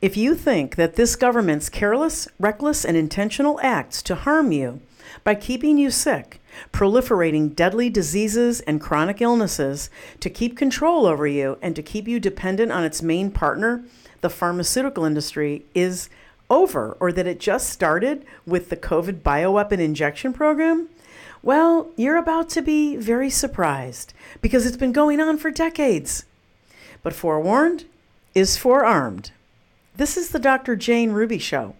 If you think that this government's careless, reckless, and intentional acts to harm you by keeping you sick, proliferating deadly diseases and chronic illnesses, to keep control over you, and to keep you dependent on its main partner, the pharmaceutical industry, is over, or that it just started with the COVID bioweapon injection program, well, you're about to be very surprised because it's been going on for decades. But forewarned is forearmed. This is the Dr. Jane Ruby Show,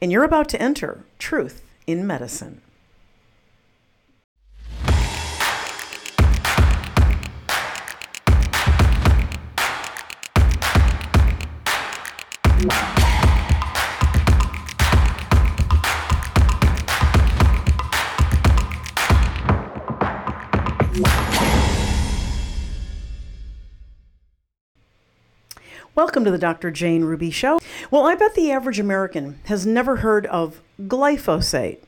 and you're about to enter Truth in Medicine. Welcome to the Dr. Jane Ruby Show. Well, I bet the average American has never heard of glyphosate.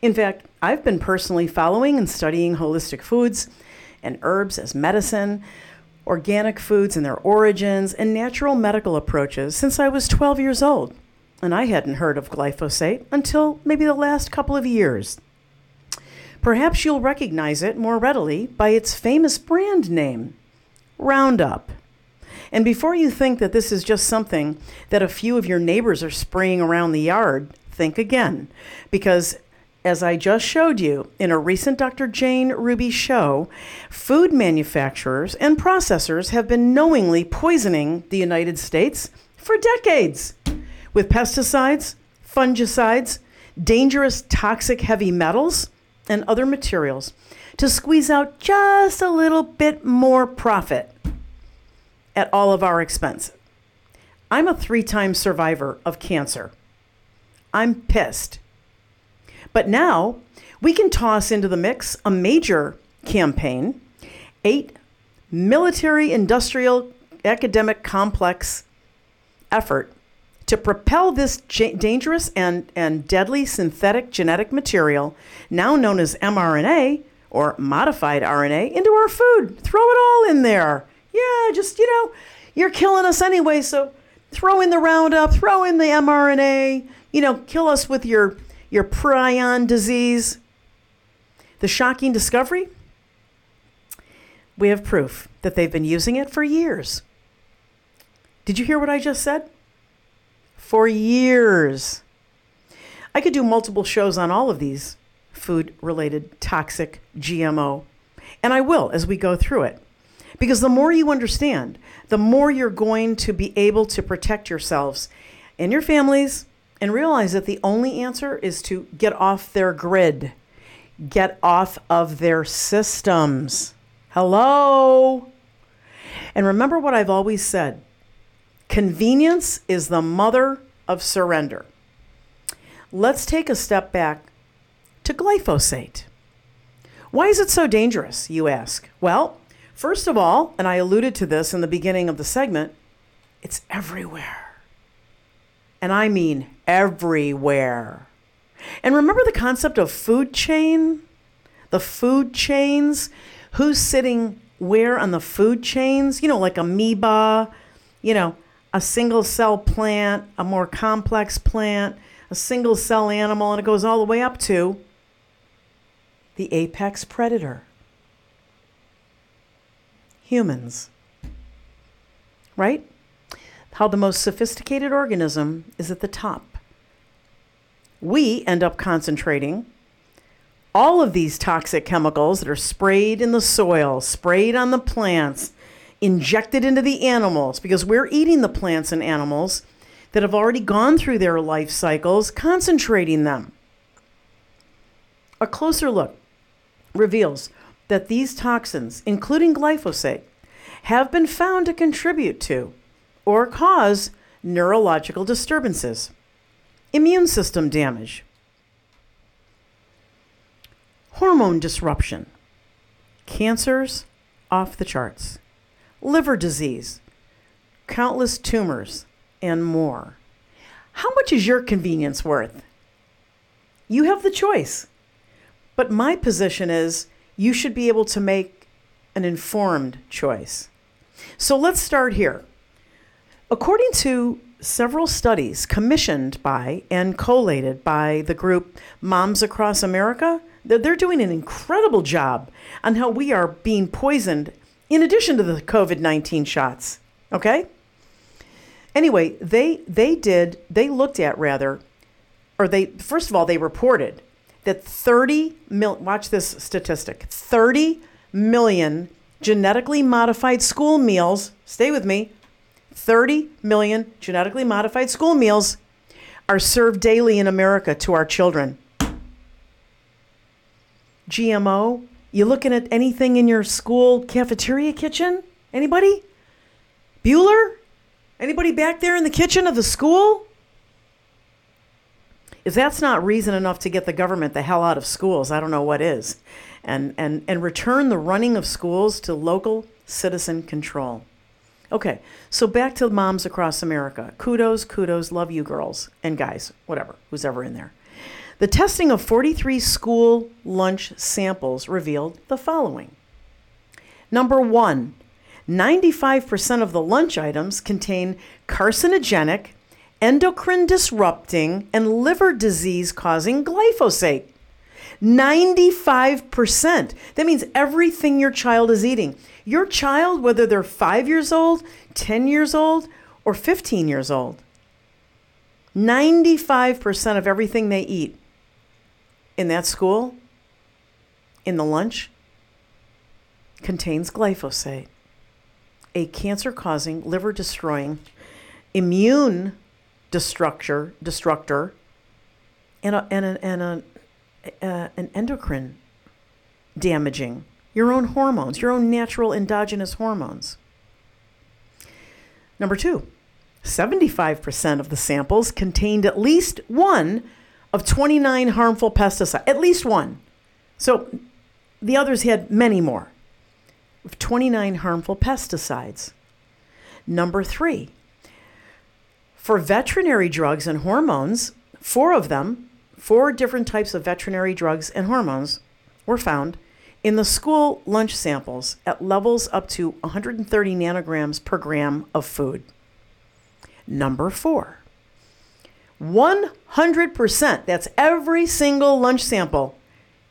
In fact, I've been personally following and studying holistic foods and herbs as medicine, organic foods and their origins, and natural medical approaches since I was 12 years old. And I hadn't heard of glyphosate until maybe the last couple of years. Perhaps you'll recognize it more readily by its famous brand name, Roundup. And before you think that this is just something that a few of your neighbors are spraying around the yard, think again. Because as I just showed you in a recent Dr. Jane Ruby show, food manufacturers and processors have been knowingly poisoning the United States for decades with pesticides, fungicides, dangerous toxic heavy metals, and other materials to squeeze out just a little bit more profit at all of our expense. I'm a three time survivor of cancer. I'm pissed. But now we can toss into the mix a major campaign, eight military industrial academic complex effort to propel this dangerous and, and deadly synthetic genetic material, now known as mRNA or modified RNA, into our food. Throw it all in there yeah, just, you know, you're killing us anyway, so throw in the Roundup, throw in the mRNA, you know, kill us with your, your prion disease. The shocking discovery we have proof that they've been using it for years. Did you hear what I just said? For years. I could do multiple shows on all of these food related toxic GMO, and I will as we go through it. Because the more you understand, the more you're going to be able to protect yourselves and your families and realize that the only answer is to get off their grid, get off of their systems. Hello? And remember what I've always said convenience is the mother of surrender. Let's take a step back to glyphosate. Why is it so dangerous, you ask? Well, First of all, and I alluded to this in the beginning of the segment, it's everywhere. And I mean everywhere. And remember the concept of food chain? The food chains? Who's sitting where on the food chains? You know, like amoeba, you know, a single cell plant, a more complex plant, a single cell animal, and it goes all the way up to the apex predator humans. Right? How the most sophisticated organism is at the top. We end up concentrating all of these toxic chemicals that are sprayed in the soil, sprayed on the plants, injected into the animals, because we're eating the plants and animals that have already gone through their life cycles, concentrating them. A closer look reveals that these toxins, including glyphosate, have been found to contribute to or cause neurological disturbances, immune system damage, hormone disruption, cancers off the charts, liver disease, countless tumors, and more. How much is your convenience worth? You have the choice. But my position is you should be able to make an informed choice. So let's start here. According to several studies commissioned by and collated by the group Moms Across America, they're doing an incredible job on how we are being poisoned in addition to the COVID 19 shots. Okay? Anyway, they, they did, they looked at rather, or they, first of all, they reported that 30 mil, watch this statistic 30 million genetically modified school meals, stay with me, 30 million genetically modified school meals are served daily in America to our children. GMO, you looking at anything in your school cafeteria kitchen? Anybody? Bueller? Anybody back there in the kitchen of the school? If that's not reason enough to get the government the hell out of schools, I don't know what is. And, and, and return the running of schools to local citizen control. Okay, so back to moms across America. Kudos, kudos, love you girls and guys, whatever, who's ever in there. The testing of 43 school lunch samples revealed the following. Number one, 95% of the lunch items contain carcinogenic, endocrine disrupting, and liver disease causing glyphosate. 95%. That means everything your child is eating. Your child, whether they're five years old, 10 years old, or 15 years old, 95% of everything they eat in that school, in the lunch, contains glyphosate, a cancer causing, liver destroying, immune destructor, destructor and, a, and, a, and a, uh, an endocrine damaging your own hormones, your own natural endogenous hormones. Number two, 75% of the samples contained at least one of 29 harmful pesticides, at least one. So the others had many more. of 29 harmful pesticides. Number three, for veterinary drugs and hormones, four of them, four different types of veterinary drugs and hormones, were found in the school lunch samples at levels up to 130 nanograms per gram of food. Number four, 100%, that's every single lunch sample,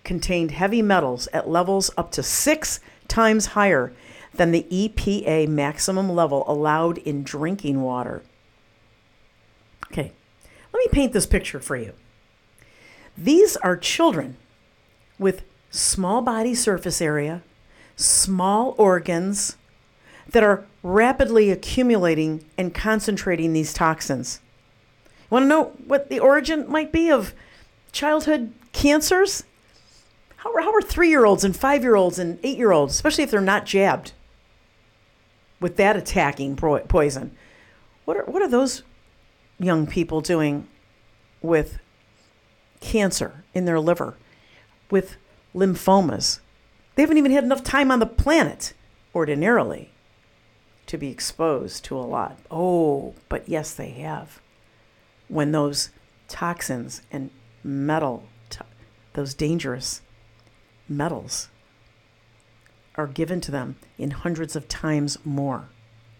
contained heavy metals at levels up to six times higher than the EPA maximum level allowed in drinking water. Okay, let me paint this picture for you. These are children with small body surface area, small organs that are rapidly accumulating and concentrating these toxins. Want to know what the origin might be of childhood cancers? How, are, how are three year olds and five year olds and eight year olds, especially if they're not jabbed with that attacking poison? What are, what are those young people doing with cancer in their liver, with lymphomas? They haven't even had enough time on the planet, ordinarily, to be exposed to a lot. Oh, but yes, they have when those toxins and metal, to- those dangerous metals, are given to them in hundreds of times more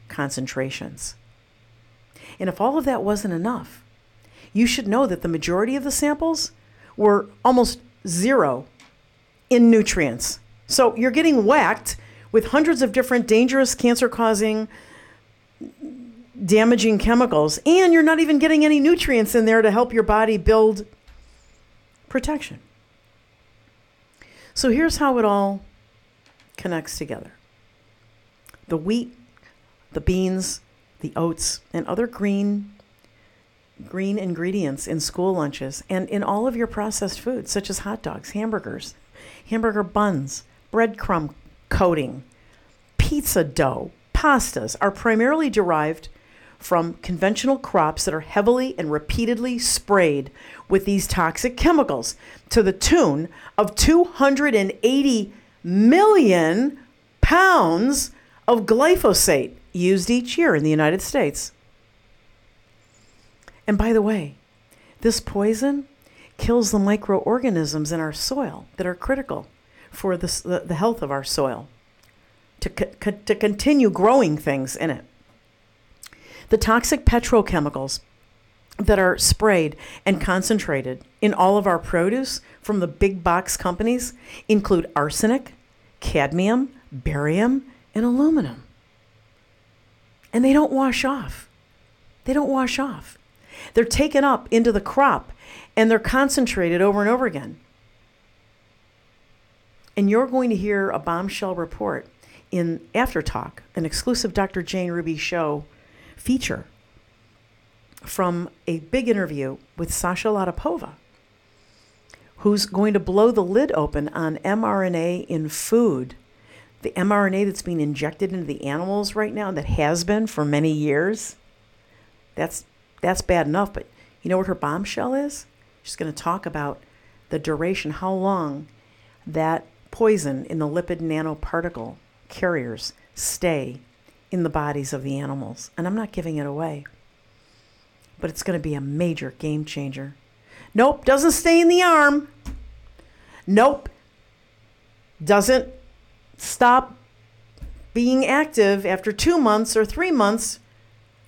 concentrations. And if all of that wasn't enough, you should know that the majority of the samples were almost zero in nutrients. So you're getting whacked with hundreds of different dangerous cancer causing damaging chemicals, and you're not even getting any nutrients in there to help your body build protection. So here's how it all connects together the wheat, the beans, the oats, and other green green ingredients in school lunches and in all of your processed foods such as hot dogs, hamburgers, hamburger buns, breadcrumb coating, pizza dough, pastas are primarily derived from conventional crops that are heavily and repeatedly sprayed with these toxic chemicals to the tune of 280 million pounds of glyphosate used each year in the United States. And by the way, this poison kills the microorganisms in our soil that are critical for the, the health of our soil to, co- to continue growing things in it. The toxic petrochemicals that are sprayed and concentrated in all of our produce from the big box companies include arsenic, cadmium, barium, and aluminum. And they don't wash off. They don't wash off. They're taken up into the crop and they're concentrated over and over again. And you're going to hear a bombshell report in After Talk, an exclusive Dr. Jane Ruby show feature from a big interview with Sasha Latypova, who's going to blow the lid open on mRNA in food. The mRNA that's being injected into the animals right now, that has been for many years. That's that's bad enough, but you know what her bombshell is? She's going to talk about the duration, how long that poison in the lipid nanoparticle carriers stay in the bodies of the animals. And I'm not giving it away but it's going to be a major game changer. Nope, doesn't stay in the arm. Nope, doesn't stop being active after two months or three months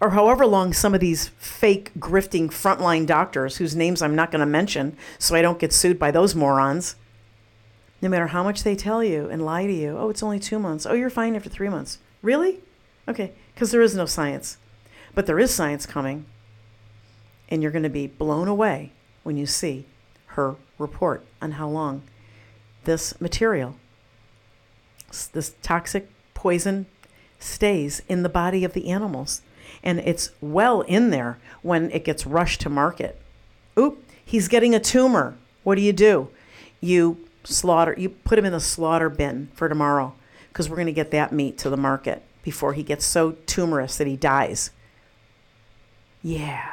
or however long some of these fake grifting frontline doctors, whose names I'm not going to mention so I don't get sued by those morons, no matter how much they tell you and lie to you, oh, it's only two months. Oh, you're fine after three months. Really? Okay, because there is no science. But there is science coming and you're going to be blown away when you see her report on how long this material, this toxic poison, stays in the body of the animals. And it's well in there when it gets rushed to market. Oop, he's getting a tumor. What do you do? You slaughter, you put him in the slaughter bin for tomorrow because we're going to get that meat to the market before he gets so tumorous that he dies. Yeah.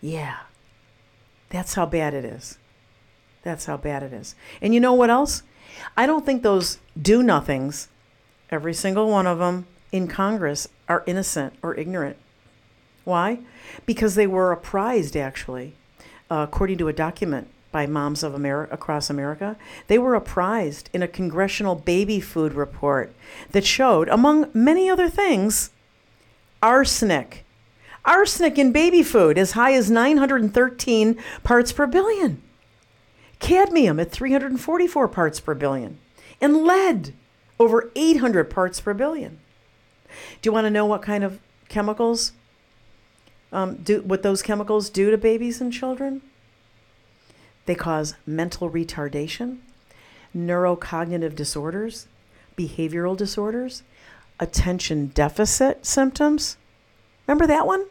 Yeah. That's how bad it is. That's how bad it is. And you know what else? I don't think those do nothings, every single one of them in Congress, are innocent or ignorant. Why? Because they were apprised, actually, uh, according to a document by Moms of America across America. They were apprised in a congressional baby food report that showed, among many other things, arsenic Arsenic in baby food as high as 913 parts per billion. Cadmium at 344 parts per billion. And lead over 800 parts per billion. Do you want to know what kind of chemicals um, do what those chemicals do to babies and children? They cause mental retardation, neurocognitive disorders, behavioral disorders, attention deficit symptoms, Remember that one?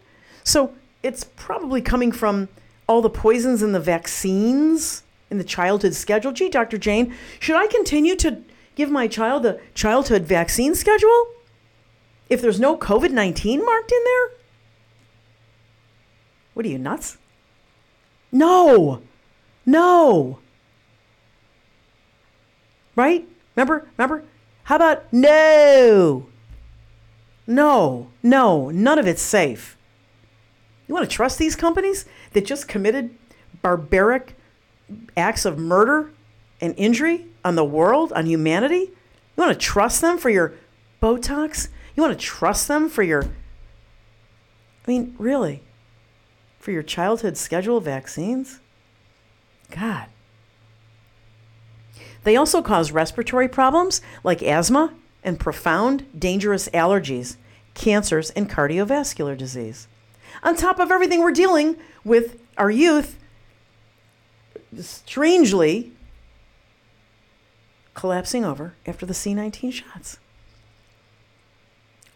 So it's probably coming from all the poisons in the vaccines in the childhood schedule. Gee, Dr. Jane, should I continue to give my child the childhood vaccine schedule if there's no COVID 19 marked in there? What are you, nuts? No, no. Right? Remember? Remember? How about no? No, no, none of it's safe. You want to trust these companies that just committed barbaric acts of murder and injury on the world, on humanity? You want to trust them for your Botox? You want to trust them for your. I mean, really? For your childhood schedule vaccines? God. They also cause respiratory problems like asthma and profound, dangerous allergies, cancers, and cardiovascular disease. On top of everything we're dealing with our youth, strangely collapsing over after the C19 shots.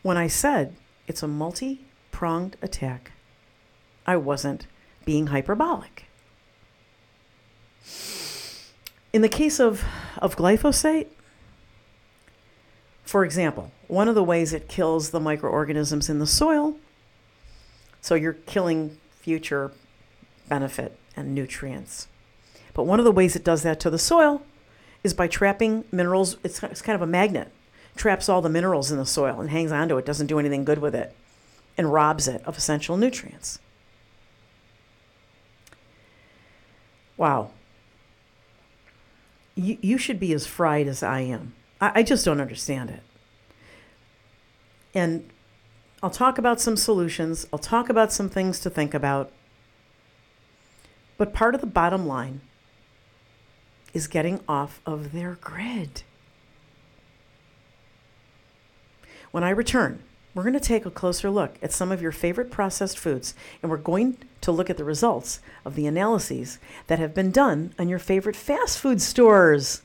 When I said it's a multi pronged attack, I wasn't being hyperbolic. In the case of, of glyphosate, for example, one of the ways it kills the microorganisms in the soil, so you're killing future benefit and nutrients. But one of the ways it does that to the soil is by trapping minerals. It's, it's kind of a magnet, traps all the minerals in the soil and hangs onto it, doesn't do anything good with it, and robs it of essential nutrients. Wow. You, you should be as fried as I am I, I just don't understand it. And I'll talk about some solutions, I'll talk about some things to think about. But part of the bottom line is getting off of their grid. When I return, we're going to take a closer look at some of your favorite processed foods, and we're going to look at the results of the analyses that have been done on your favorite fast food stores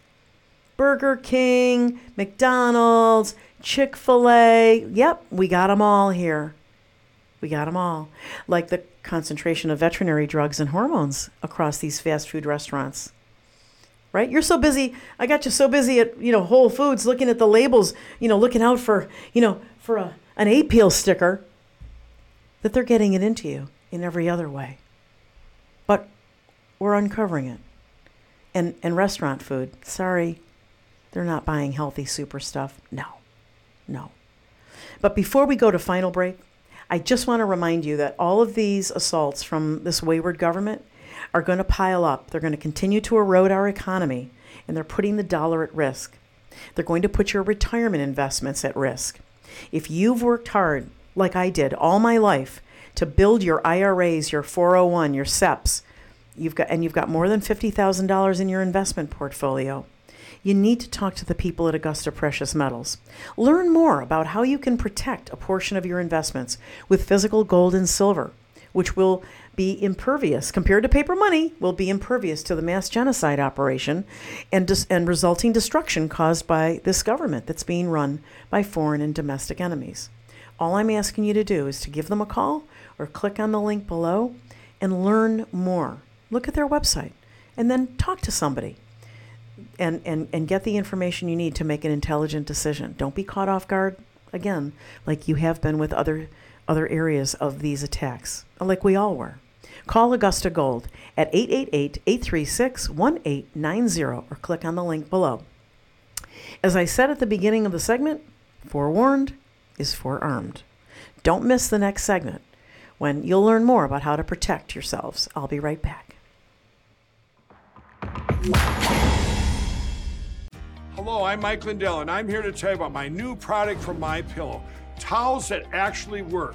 Burger King, McDonald's, Chick fil A. Yep, we got them all here. We got them all. Like the concentration of veterinary drugs and hormones across these fast food restaurants right? You're so busy. I got you so busy at, you know, Whole Foods looking at the labels, you know, looking out for, you know, for a, an Apeel sticker that they're getting it into you in every other way. But we're uncovering it. And, and restaurant food, sorry, they're not buying healthy super stuff. No, no. But before we go to final break, I just want to remind you that all of these assaults from this wayward government are going to pile up. They're going to continue to erode our economy, and they're putting the dollar at risk. They're going to put your retirement investments at risk. If you've worked hard, like I did all my life, to build your IRAs, your 401, your SEPs, you've got and you've got more than $50,000 in your investment portfolio. You need to talk to the people at Augusta Precious Metals. Learn more about how you can protect a portion of your investments with physical gold and silver, which will be impervious compared to paper money will be impervious to the mass genocide operation and dis- and resulting destruction caused by this government that's being run by foreign and domestic enemies. All I'm asking you to do is to give them a call or click on the link below and learn more. Look at their website and then talk to somebody and, and, and get the information you need to make an intelligent decision. Don't be caught off guard again like you have been with other other areas of these attacks, like we all were. Call Augusta Gold at 888 836 1890 or click on the link below. As I said at the beginning of the segment, forewarned is forearmed. Don't miss the next segment when you'll learn more about how to protect yourselves. I'll be right back. Hello, I'm Mike Lindell, and I'm here to tell you about my new product from My Pillow: towels that actually work.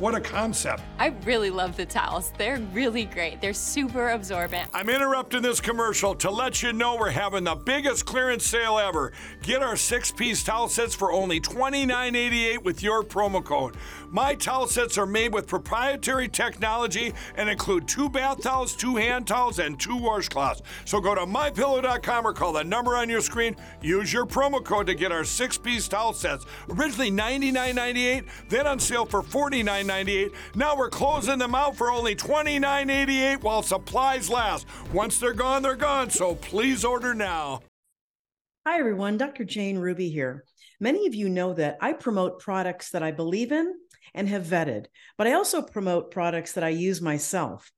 What a concept. I really love the towels. They're really great. They're super absorbent. I'm interrupting this commercial to let you know we're having the biggest clearance sale ever. Get our six piece towel sets for only $29.88 with your promo code. My towel sets are made with proprietary technology and include two bath towels, two hand towels, and two washcloths. So go to mypillow.com or call the number on your screen. Use your promo code to get our six piece towel sets. Originally $99.98, then on sale for $49.98. Now we're closing them out for only $29.88 while supplies last. Once they're gone, they're gone. So please order now. Hi, everyone. Dr. Jane Ruby here. Many of you know that I promote products that I believe in and have vetted, but I also promote products that I use myself.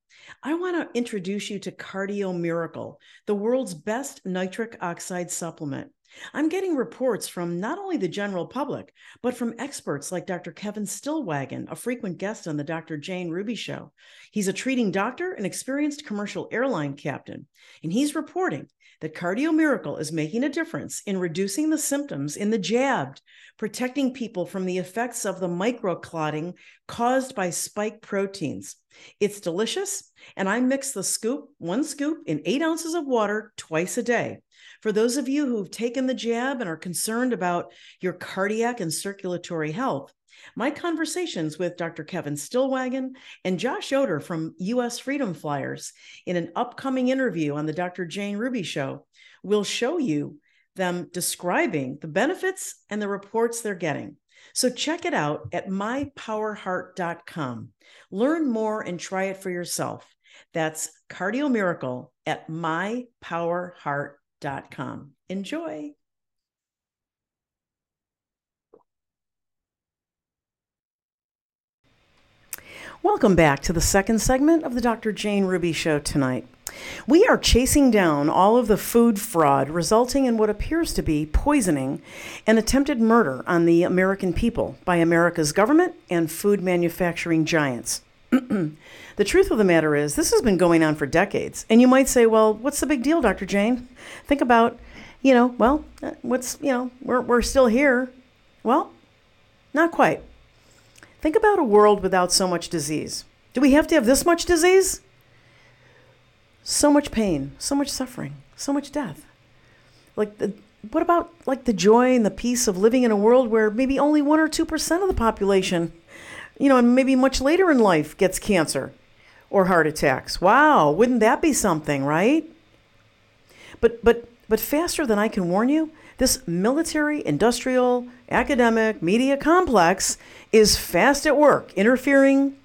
I want to introduce you to Cardio Miracle, the world's best nitric oxide supplement. I'm getting reports from not only the general public, but from experts like Dr. Kevin Stillwagon, a frequent guest on the Dr. Jane Ruby Show. He's a treating doctor and experienced commercial airline captain, and he's reporting that Cardio Miracle is making a difference in reducing the symptoms in the jabbed, protecting people from the effects of the microclotting caused by spike proteins. It's delicious, and I mix the scoop, one scoop, in eight ounces of water twice a day. For those of you who've taken the jab and are concerned about your cardiac and circulatory health, my conversations with Dr. Kevin Stillwagon and Josh Yoder from US Freedom Flyers in an upcoming interview on the Dr. Jane Ruby Show will show you them describing the benefits and the reports they're getting. So check it out at mypowerheart.com. Learn more and try it for yourself. That's Cardio Miracle at mypowerheart.com. Enjoy. Welcome back to the second segment of the Dr. Jane Ruby Show tonight. We are chasing down all of the food fraud resulting in what appears to be poisoning and attempted murder on the American people by America's government and food manufacturing giants. the truth of the matter is, this has been going on for decades. And you might say, well, what's the big deal, Dr. Jane? Think about, you know, well, uh, what's, you know, we're, we're still here. Well, not quite. Think about a world without so much disease. Do we have to have this much disease? So much pain, so much suffering, so much death. Like the what about like the joy and the peace of living in a world where maybe only 1 or 2% of the population, you know, and maybe much later in life gets cancer or heart attacks. Wow, wouldn't that be something, right? But but but faster than I can warn you, this military, industrial, academic, media complex is fast at work interfering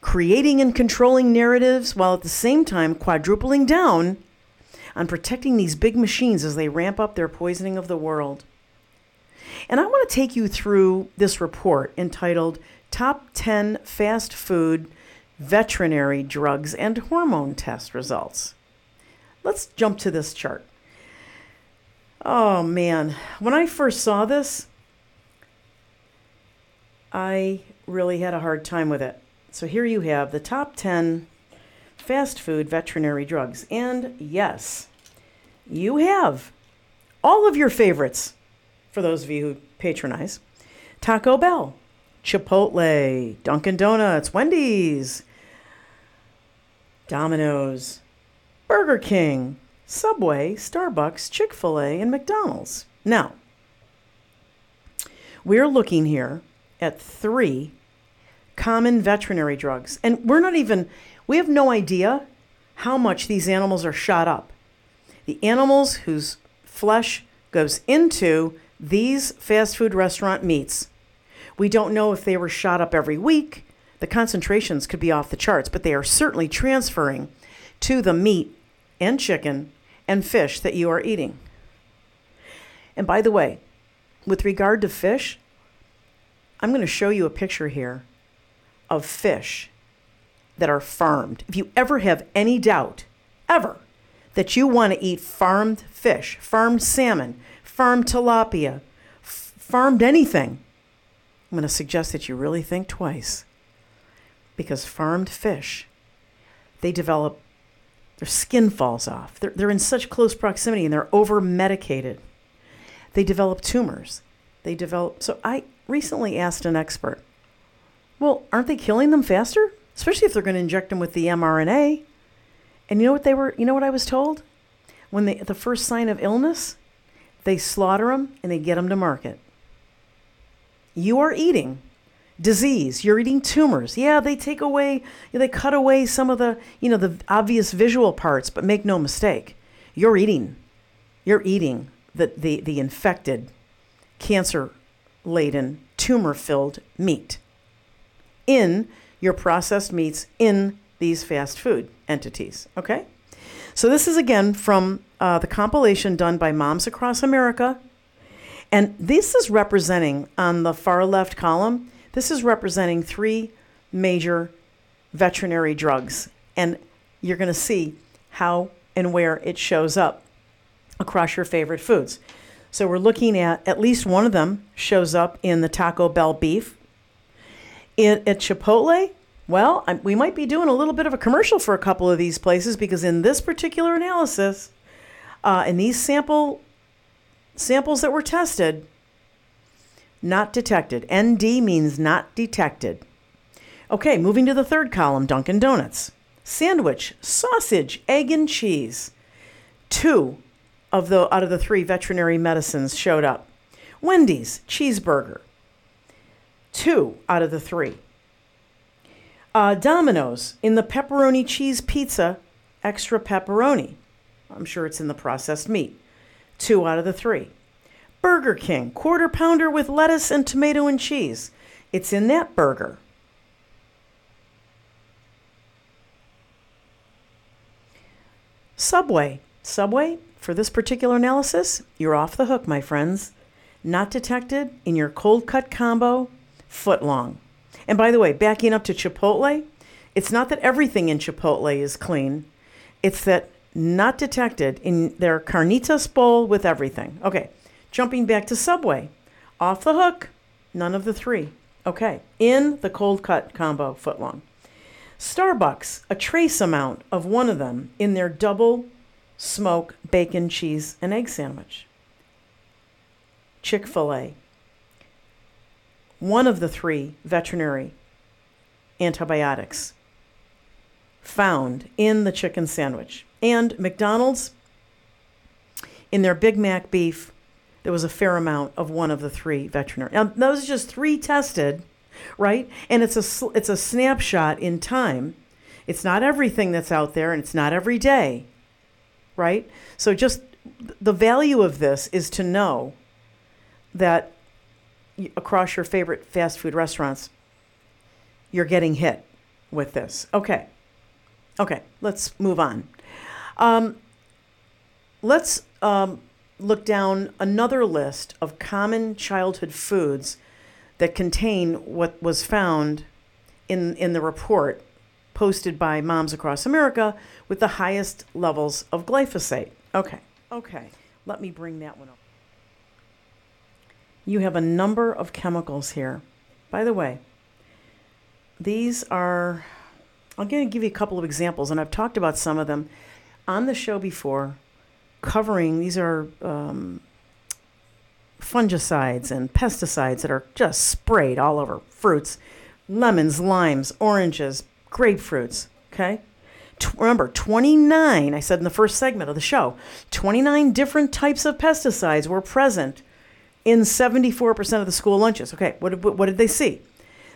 creating and controlling narratives while at the same time quadrupling down on protecting these big machines as they ramp up their poisoning of the world. And I want to take you through this report entitled Top 10 Fast Food Veterinary Drugs and Hormone Test Results. Let's jump to this chart. Oh man, when I first saw this, I really had a hard time with it. So here you have the top 10 fast food veterinary drugs. And yes, you have all of your favorites for those of you who patronize Taco Bell, Chipotle, Dunkin' Donuts, Wendy's, Domino's, Burger King, Subway, Starbucks, Chick fil A, and McDonald's. Now, we're looking here at three common veterinary drugs. And we're not even, we have no idea how much these animals are shot up. The animals whose flesh goes into these fast food restaurant meats, we don't know if they were shot up every week. The concentrations could be off the charts, but they are certainly transferring to the meat and chicken and fish that you are eating. And by the way, with regard to fish, I'm going to show you a picture here of fish that are farmed. If you ever have any doubt, ever, that you want to eat farmed fish, farmed salmon, farmed tilapia, f- farmed anything, I'm going to suggest that you really think twice. Because farmed fish, they develop, their skin falls off. They're, they're in such close proximity and they're over medicated. They develop tumors. They develop. So I recently asked an expert well, aren't they killing them faster? Especially if they're going to inject them with the mRNA. And you know what they were? You know what I was told? When they the first sign of illness, they slaughter them and they get them to market. You are eating disease. You're eating tumors. Yeah, they take away, they cut away some of the, you know, the obvious visual parts, but make no mistake, you're eating, you're eating the the, the infected, cancer-laden, tumor-filled meat in your processed meats in these fast food entities. Okay? So, this is again from uh, the compilation done by Moms Across America. And this is representing on the far left column, this is representing three major veterinary drugs. And you're going to see how and where it shows up across your favorite foods. So, we're looking at at least one of them shows up in the Taco Bell beef, in, at Chipotle, well, I, we might be doing a little bit of a commercial for a couple of these places because in this particular analysis, uh, in these sample samples that were tested, not detected. ND means not detected. Okay, moving to the third column, Dunkin' Donuts. Sandwich, sausage, egg, and cheese. Two of the out of the three veterinary medicines showed up. Wendy's, cheeseburger two out of the three. Uh, Domino's in the pepperoni cheese pizza, extra pepperoni. I'm sure it's in the processed meat. Two out of the three. Burger King, quarter pounder with lettuce and tomato and cheese. It's in that burger. Subway. Subway, for this particular analysis, you're off the hook, my friends. Not detected in your cold cut combo foot long. And by the way, backing up to Chipotle, it's not that everything in Chipotle is clean, it's that not detected in their carnitas bowl with everything. Okay, jumping back to Subway. Off the hook, none of the three. Okay, in the cold cut combo footlong. Starbucks, a trace amount of one of them in their double smoke bacon, cheese, and egg sandwich. Chick fil A, one of the three veterinary antibiotics found in the chicken sandwich. And McDonald's, in their Big Mac beef, there was a fair amount of one of the three veterinary. Now, those are just three tested, right? And it's a, it's a snapshot in time. It's not everything that's out there, and it's not every day, right? So, just the value of this is to know that across your favorite fast food restaurants, you're getting hit with this. Okay. Okay, let's move on. Um, let's um, look down another list of common childhood foods that contain what was found in, in the report posted by Moms Across America with the highest levels of glyphosate. Okay, okay, let me bring that one up. You have a number of chemicals here. By the way, these are, I'm going to give you a couple of examples, and I've talked about some of them on the show before, covering these are um, fungicides and pesticides that are just sprayed all over fruits, lemons, limes, oranges, grapefruits. Okay? T- remember, 29, I said in the first segment of the show, 29 different types of pesticides were present in 74% of the school lunches. Okay, what, what, did they see?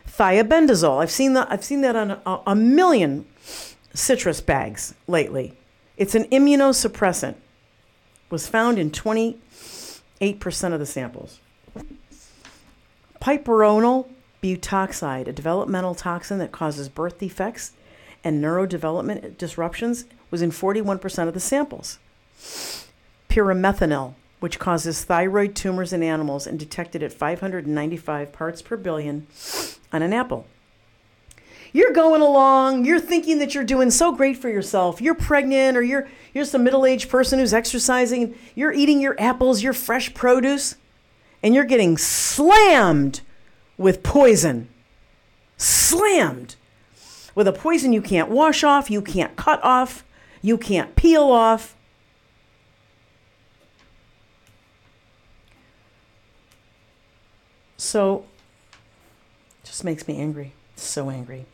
Thiabendazole. I've seen that. I've seen that on a, a million citrus bags lately. It's an immunosuppressant. Was found in 28% of the samples. Piperonyl butoxide, a developmental toxin that causes birth defects and neurodevelopment disruptions, was in 41% of the samples. Pyrimethamine, which causes thyroid tumors in animals and detected at 595 parts per billion on an apple. You're going along, you're thinking that you're doing so great for yourself. You're pregnant or you're you're a middle-aged person who's exercising, you're eating your apples, your fresh produce, and you're getting slammed with poison. Slammed with a poison you can't wash off, you can't cut off, you can't peel off. So just makes me angry. So angry.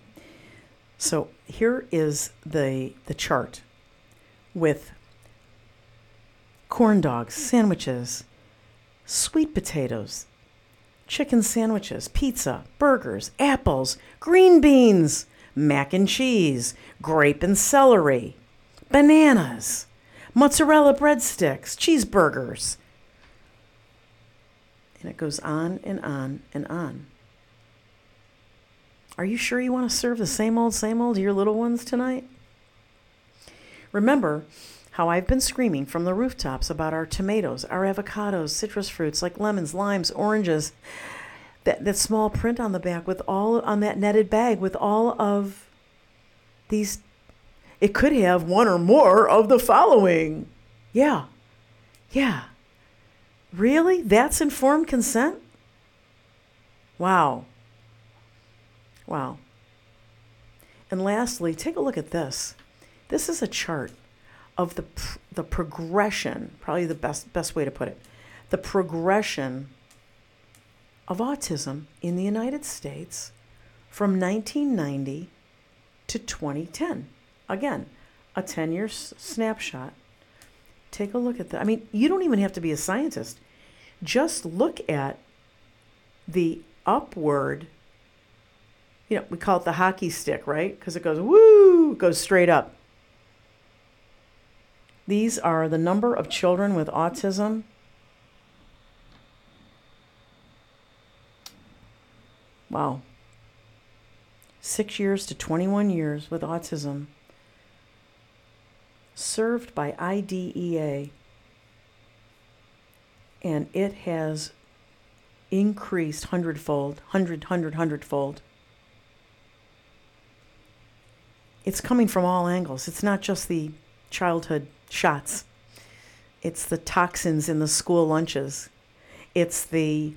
So here is the the chart with corn dogs, sandwiches, sweet potatoes, chicken sandwiches, pizza, burgers, apples, green beans, mac and cheese, grape and celery, bananas, mozzarella breadsticks, cheeseburgers. And it goes on and on and on. Are you sure you want to serve the same old, same old to your little ones tonight? Remember how I've been screaming from the rooftops about our tomatoes, our avocados, citrus fruits like lemons, limes, oranges. That, that small print on the back with all on that netted bag with all of these it could have one or more of the following. Yeah. Yeah. Really? That's informed consent? Wow. Wow. And lastly, take a look at this. This is a chart of the the progression, probably the best best way to put it. The progression of autism in the United States from 1990 to 2010. Again, a 10 year s- snapshot. Take a look at that. I mean, you don't even have to be a scientist. Just look at the upward you know, we call it the hockey stick, right? Because it goes woo, goes straight up. These are the number of children with autism. Wow. Six years to 21 years with autism. Served by IDEA. And it has increased hundredfold, hundred, hundred, hundredfold it's coming from all angles. It's not just the childhood shots. It's the toxins in the school lunches. It's the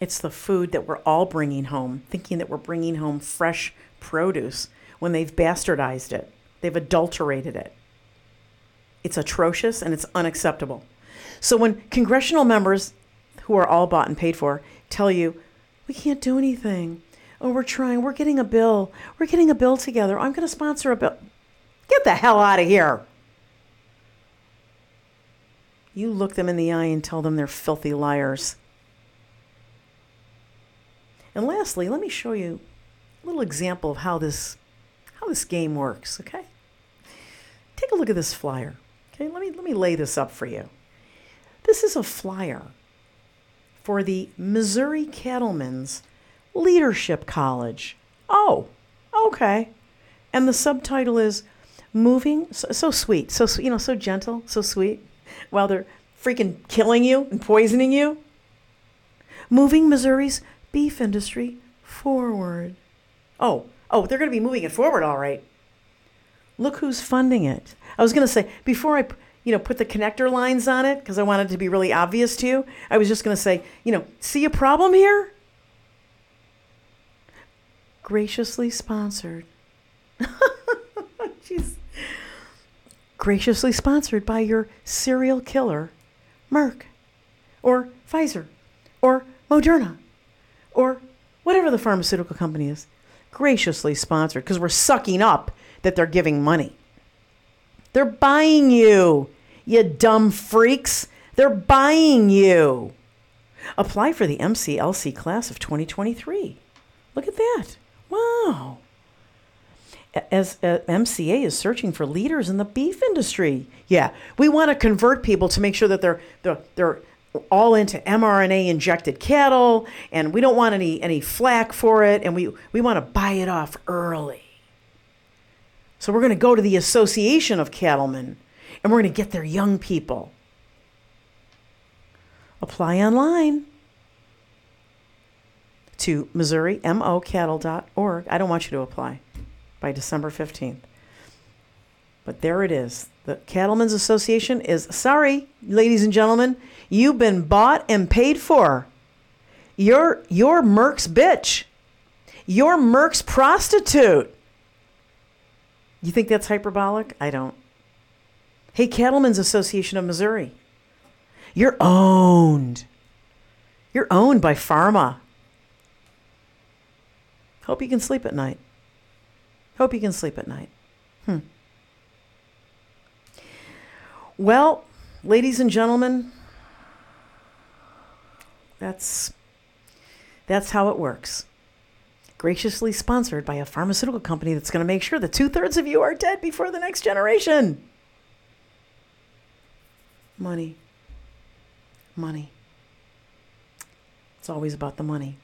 it's the food that we're all bringing home, thinking that we're bringing home fresh produce when they've bastardized it. They've adulterated it. It's atrocious and it's unacceptable. So when congressional members who are all bought and paid for tell you, we can't do anything. Oh, we're trying. We're getting a bill. We're getting a bill together. I'm going to sponsor a bill. Get the hell out of here. You look them in the eye and tell them they're filthy liars. And lastly, let me show you a little example of how this how this game works, okay? Take a look at this flyer. Okay, let me let me lay this up for you. This is a flyer for the Missouri Cattlemen's Leadership College. Oh, okay. And the subtitle is moving so, so sweet, so you know, so gentle, so sweet, while they're freaking killing you and poisoning you. Moving Missouri's beef industry forward. Oh, oh, they're going to be moving it forward, all right. Look who's funding it. I was going to say before I, you know, put the connector lines on it because I wanted to be really obvious to you. I was just going to say, you know, see a problem here? Graciously sponsored. Jeez. Graciously sponsored by your serial killer, Merck, or Pfizer, or Moderna, or whatever the pharmaceutical company is. Graciously sponsored because we're sucking up that they're giving money. They're buying you, you dumb freaks. They're buying you. Apply for the MCLC class of 2023. Look at that. Wow. As uh, MCA is searching for leaders in the beef industry. Yeah, we want to convert people to make sure that they're they're, they're all into mRNA injected cattle, and we don't want any any flack for it, and we we want to buy it off early. So we're going to go to the Association of Cattlemen, and we're going to get their young people. Apply online to MissouriMOCattle.org. I don't want you to apply by December 15th. But there it is. The Cattlemen's Association is sorry, ladies and gentlemen, you've been bought and paid for. You're you're Merck's bitch. You're Merck's prostitute. You think that's hyperbolic? I don't. Hey, Cattlemen's Association of Missouri. You're owned. You're owned by pharma. Hope you can sleep at night. Hope you can sleep at night. Hmm. Well, ladies and gentlemen, that's that's how it works. Graciously sponsored by a pharmaceutical company that's going to make sure that two thirds of you are dead before the next generation. Money. Money. It's always about the money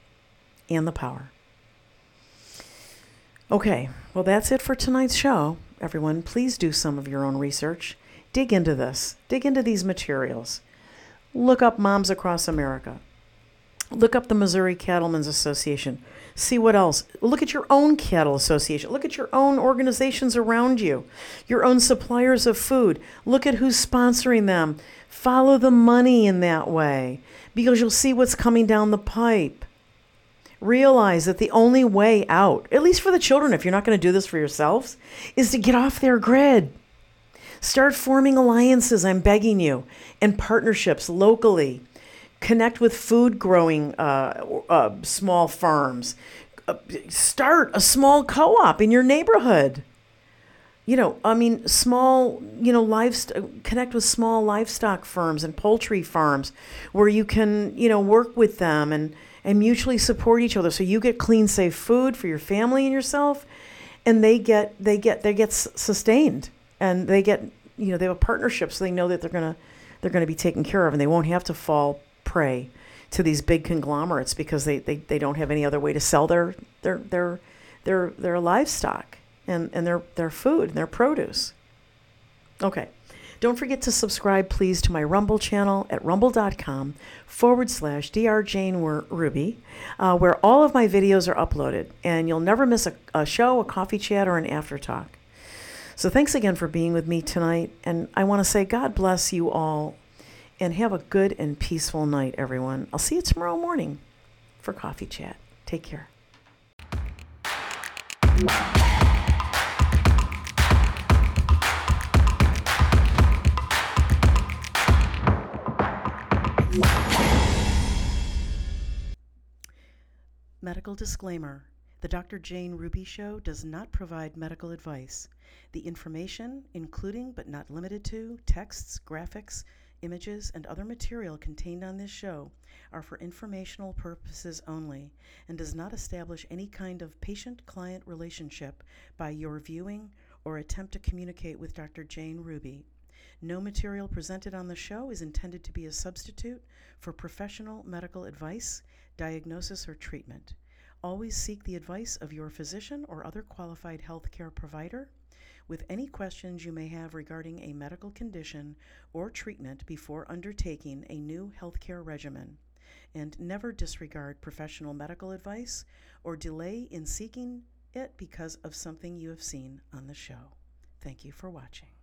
and the power. Okay, well, that's it for tonight's show. Everyone, please do some of your own research. Dig into this, dig into these materials. Look up Moms Across America. Look up the Missouri Cattlemen's Association. See what else. Look at your own cattle association. Look at your own organizations around you, your own suppliers of food. Look at who's sponsoring them. Follow the money in that way because you'll see what's coming down the pipe realize that the only way out, at least for the children, if you're not going to do this for yourselves, is to get off their grid. Start forming alliances, I'm begging you, and partnerships locally. Connect with food growing uh, uh, small farms. Uh, start a small co op in your neighborhood. You know, I mean, small, you know, livestock, connect with small livestock firms and poultry farms where you can, you know, work with them and, and mutually support each other so you get clean safe food for your family and yourself and they get they get they get sustained and they get you know they have a partnership so they know that they're to they're to be taken care of and they won't have to fall prey to these big conglomerates because they, they, they don't have any other way to sell their their their their, their livestock and, and their, their food and their produce. Okay. Don't forget to subscribe, please, to my Rumble channel at rumble.com forward slash Dr. Jane Ruby, uh, where all of my videos are uploaded, and you'll never miss a, a show, a coffee chat, or an after talk. So thanks again for being with me tonight. And I want to say God bless you all and have a good and peaceful night, everyone. I'll see you tomorrow morning for Coffee Chat. Take care. Medical disclaimer The Dr. Jane Ruby Show does not provide medical advice. The information, including but not limited to texts, graphics, images, and other material contained on this show, are for informational purposes only and does not establish any kind of patient client relationship by your viewing or attempt to communicate with Dr. Jane Ruby. No material presented on the show is intended to be a substitute for professional medical advice, diagnosis, or treatment. Always seek the advice of your physician or other qualified healthcare provider with any questions you may have regarding a medical condition or treatment before undertaking a new healthcare regimen. And never disregard professional medical advice or delay in seeking it because of something you have seen on the show. Thank you for watching.